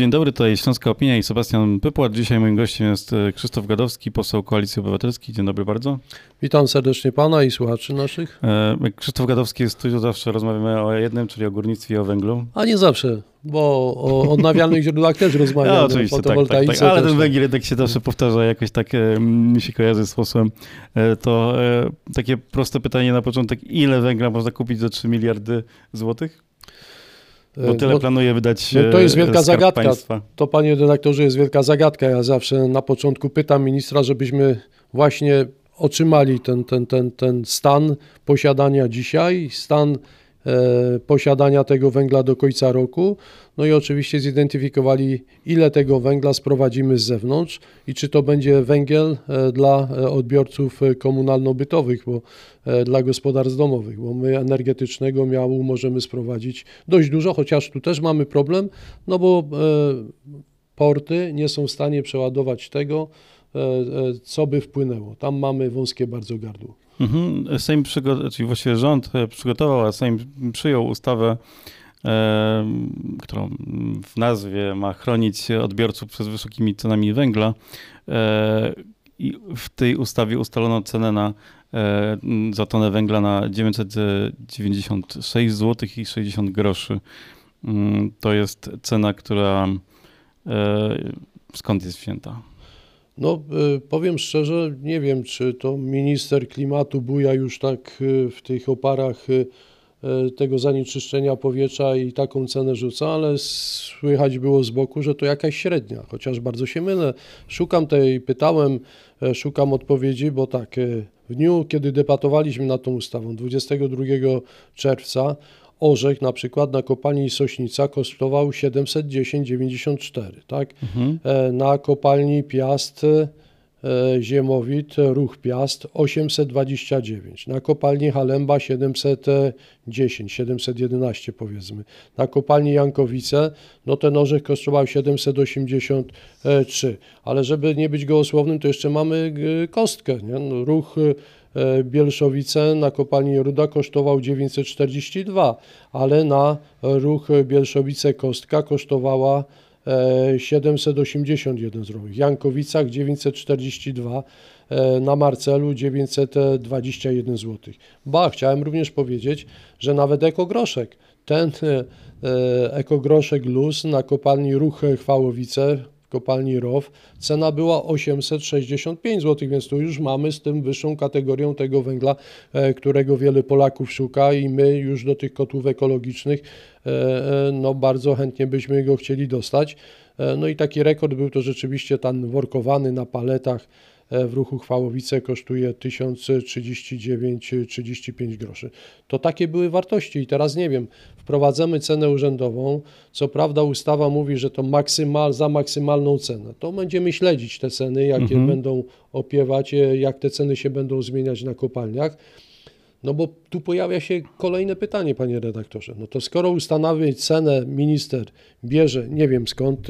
Dzień dobry, tutaj Śląska Opinia i Sebastian Pypłat. Dzisiaj moim gościem jest e, Krzysztof Gadowski, poseł Koalicji Obywatelskiej. Dzień dobry bardzo. Witam serdecznie pana i słuchaczy naszych. E, Krzysztof Gadowski jest tu, zawsze rozmawiamy o jednym, czyli o górnictwie i o węglu. A nie zawsze, bo o odnawialnych źródłach też rozmawiamy. Ja, oczywiście, tak, tak, tak, ale ten węgiel jednak się zawsze powtarza, jakoś tak e, mi się kojarzy z posłem. To takie proste pytanie na początek, ile węgla można kupić za 3 miliardy złotych? Bo tyle no, planuje wydać no to jest wielka Skarb zagadka. Państwa. To panie redaktorze jest wielka zagadka. Ja zawsze na początku pytam ministra, żebyśmy właśnie otrzymali ten, ten, ten, ten stan posiadania dzisiaj, stan e, posiadania tego węgla do końca roku. No i oczywiście zidentyfikowali, ile tego węgla sprowadzimy z zewnątrz i czy to będzie węgiel e, dla e, odbiorców e, komunalno-bytowych, bo dla gospodarstw domowych, bo my energetycznego miału możemy sprowadzić dość dużo, chociaż tu też mamy problem, no bo porty nie są w stanie przeładować tego, co by wpłynęło. Tam mamy wąskie bardzo gardło. Mhm. Sejm, czyli właściwie rząd przygotował, a Sejm przyjął ustawę którą w nazwie ma chronić odbiorców przed wysokimi cenami węgla. E, I w tej ustawie ustalono cenę na e, za tonę węgla na 996 zł i 60 groszy. Mm, to jest cena, która e, skąd jest wzięta? No, powiem szczerze, nie wiem, czy to minister klimatu buja już tak w tych oparach E, tego zanieczyszczenia powietrza i taką cenę rzuca, ale słychać było z boku, że to jakaś średnia, chociaż bardzo się mylę. Szukam tej, pytałem, e, szukam odpowiedzi, bo tak, e, w dniu, kiedy debatowaliśmy nad tą ustawą, 22 czerwca, orzech na przykład na kopalni Sośnica kosztował 710,94, tak? Mhm. Na kopalni Piast E, Ziemowit, Ruch Piast 829, na kopalni Halemba 710, 711 powiedzmy, na kopalni Jankowice, no ten orzech kosztował 783, ale żeby nie być gołosłownym, to jeszcze mamy e, kostkę, nie? No, ruch e, Bielszowice na kopalni Ruda kosztował 942, ale na ruch Bielszowice Kostka kosztowała 781 zł, w Jankowicach 942, e, na Marcelu 921 zł. Ba, chciałem również powiedzieć, że nawet ekogroszek, ten e, e, ekogroszek luz na kopalni Ruch Chwałowice kopalni ROW, cena była 865 zł, więc tu już mamy z tym wyższą kategorią tego węgla, e, którego wiele Polaków szuka i my już do tych kotłów ekologicznych e, e, no bardzo chętnie byśmy go chcieli dostać. No i taki rekord był to rzeczywiście ten workowany na paletach w ruchu Chwałowice kosztuje 1039,35 groszy. To takie były wartości i teraz nie wiem, wprowadzamy cenę urzędową, co prawda ustawa mówi, że to maksymal, za maksymalną cenę. To będziemy śledzić te ceny, jakie mhm. będą opiewać, jak te ceny się będą zmieniać na kopalniach. No bo tu pojawia się kolejne pytanie, panie redaktorze. No to skoro ustanawia cenę minister bierze, nie wiem skąd,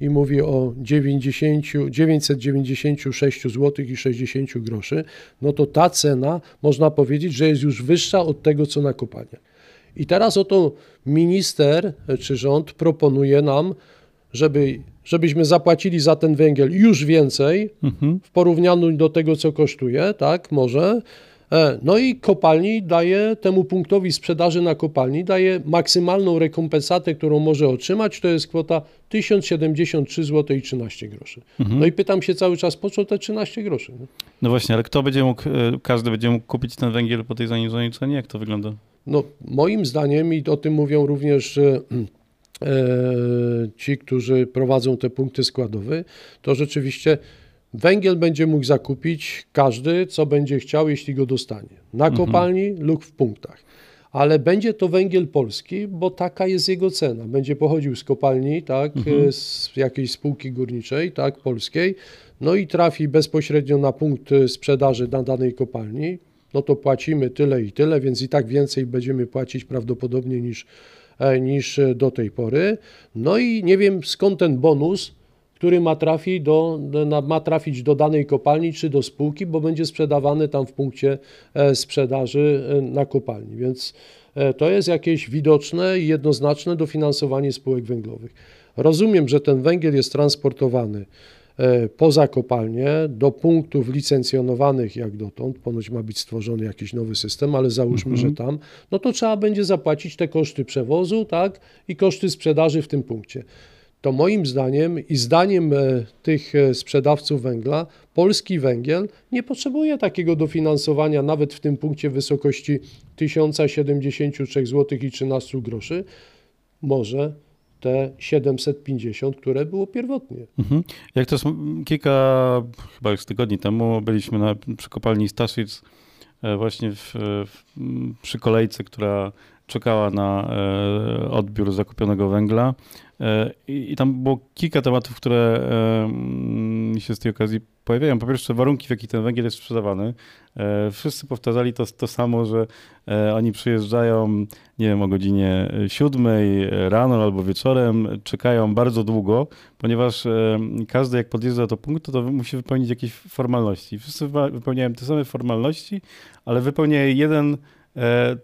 i mówi o 90, 996 zł i 60 groszy, no to ta cena można powiedzieć, że jest już wyższa od tego, co na kopalniach. I teraz oto minister czy rząd proponuje nam, żeby, żebyśmy zapłacili za ten węgiel już więcej mhm. w porównaniu do tego, co kosztuje, tak, może, no i kopalni daje temu punktowi sprzedaży na kopalni daje maksymalną rekompensatę, którą może otrzymać, to jest kwota 1073 zł i 13 groszy. Mhm. No i pytam się cały czas, po co te 13 groszy? No? no właśnie, ale kto będzie mógł, e, każdy będzie mógł kupić ten węgiel po tej zaniżonej cenie? Jak to wygląda? No moim zdaniem i o tym mówią również e, ci, którzy prowadzą te punkty składowe, to rzeczywiście Węgiel będzie mógł zakupić każdy, co będzie chciał, jeśli go dostanie. Na mhm. kopalni mhm. lub w punktach. Ale będzie to węgiel polski, bo taka jest jego cena. Będzie pochodził z kopalni, tak, mhm. z jakiejś spółki górniczej, tak, polskiej, no i trafi bezpośrednio na punkt sprzedaży na danej kopalni, no to płacimy tyle i tyle, więc i tak więcej będziemy płacić prawdopodobnie niż, e, niż do tej pory. No i nie wiem skąd ten bonus, który ma, trafi do, ma trafić do danej kopalni czy do spółki, bo będzie sprzedawany tam w punkcie e, sprzedaży e, na kopalni. Więc e, to jest jakieś widoczne i jednoznaczne dofinansowanie spółek węglowych. Rozumiem, że ten węgiel jest transportowany poza kopalnię do punktów licencjonowanych jak dotąd, ponoć ma być stworzony jakiś nowy system, ale załóżmy, mhm. że tam, no to trzeba będzie zapłacić te koszty przewozu, tak, i koszty sprzedaży w tym punkcie to moim zdaniem i zdaniem e, tych e, sprzedawców węgla, polski węgiel nie potrzebuje takiego dofinansowania nawet w tym punkcie wysokości 1073 zł i 13 groszy. Może te 750, które było pierwotnie. Mhm. Jak to kilka, chyba już tygodni temu byliśmy na, przy kopalni Staszic e, właśnie w, w, przy kolejce, która czekała na odbiór zakupionego węgla E, I, tam było kilka tematów, które mi się z tej okazji pojawiają. Po pierwsze, warunki, w jakich ten węgiel jest sprzedawany. E, wszyscy powtarzali to, to samo, że e, oni przyjeżdżają, nie wiem, o godzinie 7 rano albo wieczorem, czekają bardzo długo, ponieważ każdy, jak podjeżdża do punktu, to musi wypełnić jakieś formalności. Wszyscy wypełniają te same formalności, ale wypełnia jeden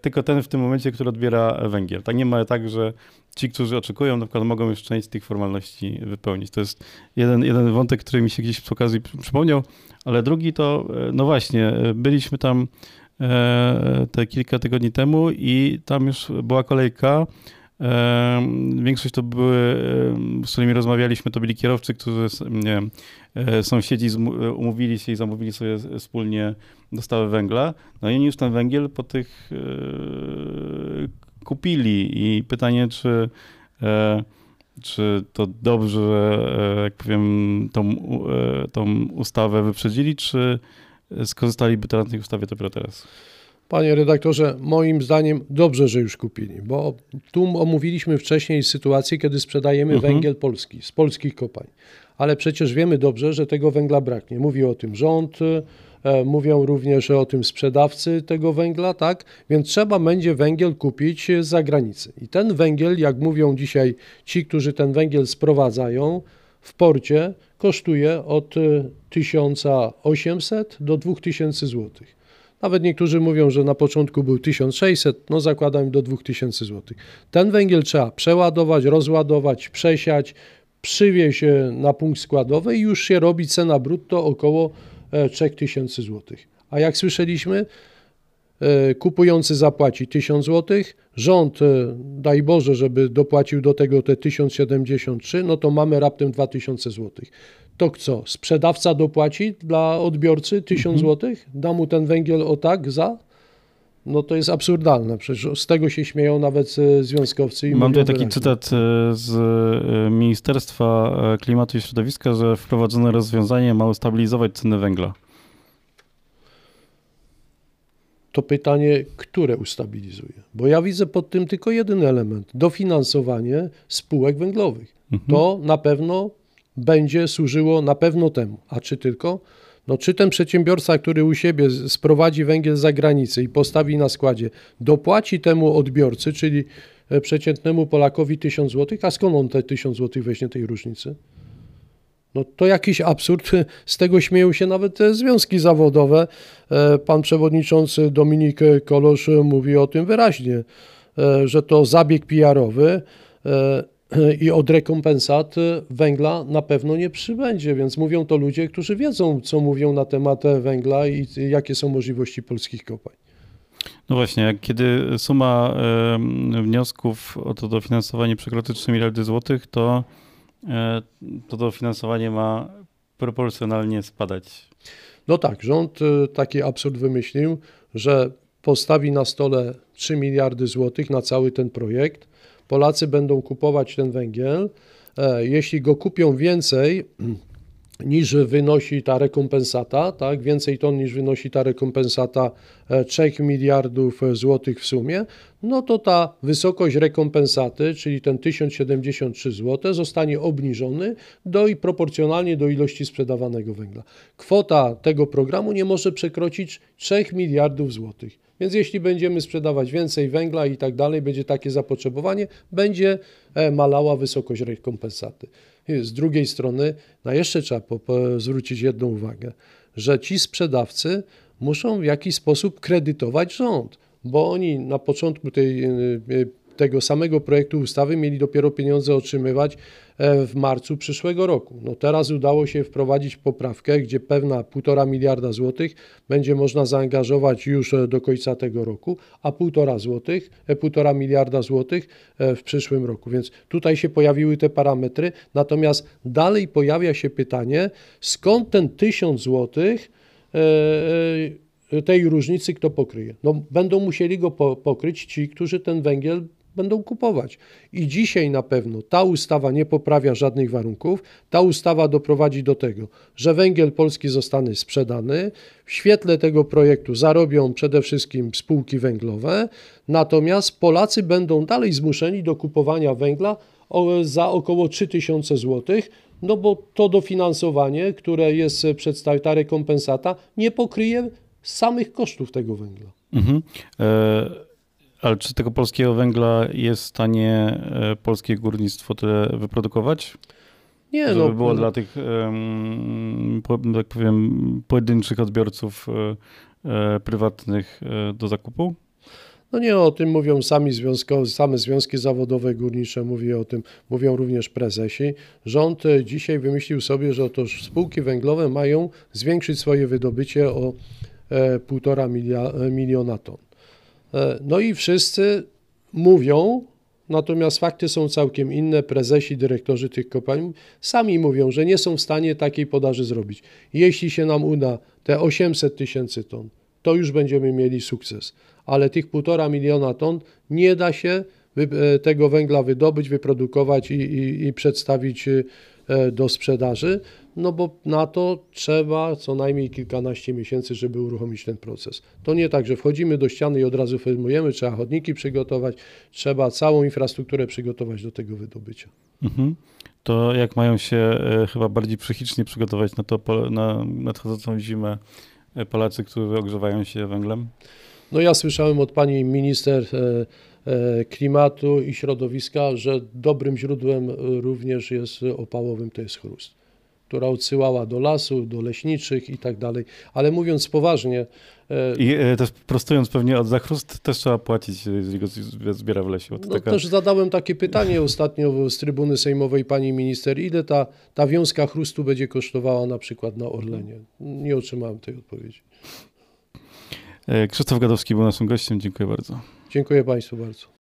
tylko ten w tym momencie, który odbiera węgiel. Tak nie ma tak, że ci, którzy oczekują, na przykład mogą już część z tych formalności wypełnić. To jest jeden, jeden wątek, który mi się gdzieś przy okazji przypomniał, ale drugi to, e, no właśnie, e, byliśmy tam e, te kilka tygodni temu i tam już była kolejka. Większość to były, z którymi rozmawialiśmy, to byli kierowcy, którzy, nie wiem, sąsiedzi umówili się i zamówili sobie wspólnie dostawę węgla. No i oni już ten węgiel po tych kupili i pytanie, czy, e, czy to dobrze, e, jak powiem, tą, e, tą ustawę wyprzedzili, czy skorzystaliby na tej ustawie dopiero teraz? Panie redaktorze, moim zdaniem dobrze, że już kupili, bo tu omówiliśmy wcześniej sytuację, kiedy sprzedajemy mhm. węgiel polski z polskich kopalń. Ale przecież wiemy dobrze, że tego węgla braknie. Mówi o tym rząd, E, mówią również o tym sprzedawcy tego węgla, tak? Więc trzeba będzie węgiel kupić z zagranicy. I ten węgiel, jak mówią dzisiaj ci, którzy ten węgiel sprowadzają w porcie, kosztuje od 1800 do 2000 zł. Nawet niektórzy mówią, że na początku był 1600, no zakładam do 2000 zł. Ten węgiel trzeba przeładować, rozładować, przesiać, przywieźć na punkt składowy i już się robi cena brutto około 3000 e, zł. A jak słyszeliśmy, kupujący zapłaci 1000 zł, rząd, e, daj Boże, żeby dopłacił do tego te 1073, no to mamy raptem 2000 zł. To co, sprzedawca dopłaci dla odbiorcy 1000 mhm. zł? Da mu ten węgiel o tak za? No to jest absurdalne, przecież z tego się śmieją nawet związkowcy. Mam tutaj taki cytat z Ministerstwa Klimatu i Środowiska, że wprowadzone rozwiązanie ma ustabilizować ceny węgla. To pytanie, które ustabilizuje? Bo ja widzę pod tym tylko jeden element: dofinansowanie spółek węglowych. Mhm. To na pewno będzie służyło na pewno temu. A czy tylko? No, czy ten przedsiębiorca, który u siebie sprowadzi węgiel z zagranicy i postawi na składzie, dopłaci temu odbiorcy, czyli e, przeciętnemu Polakowi 1000 zł, a skąd on te 1000 zł weźmie tej różnicy? No to jakiś absurd. Z tego śmieją się nawet te związki zawodowe. E, pan przewodniczący Dominik Kolosz mówi o tym wyraźnie, e, że to zabieg PR-owy i od rekompensat węgla na pewno nie przybędzie, więc mówią to ludzie, którzy wiedzą, co mówią na temat węgla i jakie są możliwości polskich kopalń. No właśnie, kiedy suma wniosków o to dofinansowanie przekroczy 3 miliardy złotych, to e, to dofinansowanie ma proporcjonalnie spadać. No tak, rząd e, taki absurd wymyślił, że postawi na stole 3 miliardy złotych na cały ten projekt, Polacy będą kupować ten węgiel. E, jeśli go kupią więcej, niż wynosi ta rekompensata, tak, więcej ton niż wynosi ta rekompensata 3 e, miliardów złotych w sumie, no to ta wysokość rekompensaty, czyli ten 1073 zł, zostanie obniżony do i proporcjonalnie do ilości sprzedawanego węgla. Kwota tego programu nie może przekroczyć 3 miliardów złotych. Więc jeśli będziemy sprzedawać więcej węgla i tak dalej, będzie takie zapotrzebowanie, będzie e, malała wysokość rekompensaty. Z drugiej strony, na jeszcze trzeba zwrócić jedną uwagę, że ci sprzedawcy muszą w jakiś sposób kredytować rząd, bo oni na początku tej tego samego projektu ustawy mieli dopiero pieniądze otrzymywać e, w marcu przyszłego roku. No teraz udało się wprowadzić poprawkę, gdzie pewna półtora miliarda złotych będzie można zaangażować już e, do końca tego roku, a półtora złotych, e, półtora miliarda złotych w przyszłym roku. Więc tutaj się pojawiły te parametry, natomiast dalej pojawia się pytanie, skąd ten tysiąc złotych tej różnicy kto pokryje? No, będą musieli go po, pokryć ci, którzy ten węgiel będą kupować. I dzisiaj na pewno ta ustawa nie poprawia żadnych warunków. Ta ustawa doprowadzi do tego, że węgiel polski zostanie sprzedany. W świetle tego projektu zarobią przede wszystkim spółki węglowe, natomiast Polacy będą dalej zmuszeni do kupowania węgla za około 3000 zł, no bo to dofinansowanie, które jest przedstawione, ta rekompensata, nie pokryje samych kosztów tego węgla. Mhm. E ale czy tego polskiego węgla jest w stanie e, polskie górnictwo tyle wyprodukować? Nie, Żeby no. było dla tych, tak powiem, pojedynczych odbiorców e, e, prywatnych do zakupu? No nie o tym mówią sami związkowi, same związki zawodowe górnicze, mówi o tym, mówią również prezesi. Rząd dzisiaj wymyślił sobie, że otóż spółki węglowe mają zwiększyć swoje wydobycie o 1,5 miliona ton. E, no i wszyscy mówią, natomiast fakty są całkiem inne. Prezesi, dyrektorzy tych kopalń sami mówią, że nie są w stanie takiej podaży zrobić. Jeśli się nam uda te 800 tysięcy ton, to już będziemy mieli sukces. Ale tych półtora miliona ton nie da się e, tego węgla wydobyć, wyprodukować i, i, i przedstawić e, do sprzedaży no bo na to trzeba co najmniej kilkanaście miesięcy, żeby uruchomić ten proces. To nie tak, że wchodzimy do ściany i od razu filmujemy, trzeba chodniki przygotować, trzeba całą infrastrukturę przygotować do tego wydobycia. Mhm. To jak mają się e, chyba bardziej psychicznie przygotować na to na nadchodzącą zimę e, Polacy, którzy ogrzewają się węglem? No ja słyszałem od pani minister e, klimatu i środowiska, że dobrym źródłem również jest opałowym to jest chrust która odsyłała do lasów, do leśniczych i tak dalej. Ale mówiąc poważnie... E, I e, też prostując pewnie od zachrust też trzeba płacić, jeżeli go zbiera w lesie. No, taka... Też zadałem takie pytanie ostatnio z trybuny sejmowej pani minister, ile ta, ta wiązka chrustu będzie kosztowała na przykład na Orlenie. Nie otrzymałem tej odpowiedzi. E, Krzysztof Gadowski był naszym gościem. Dziękuję bardzo. Dziękuję Państwu bardzo.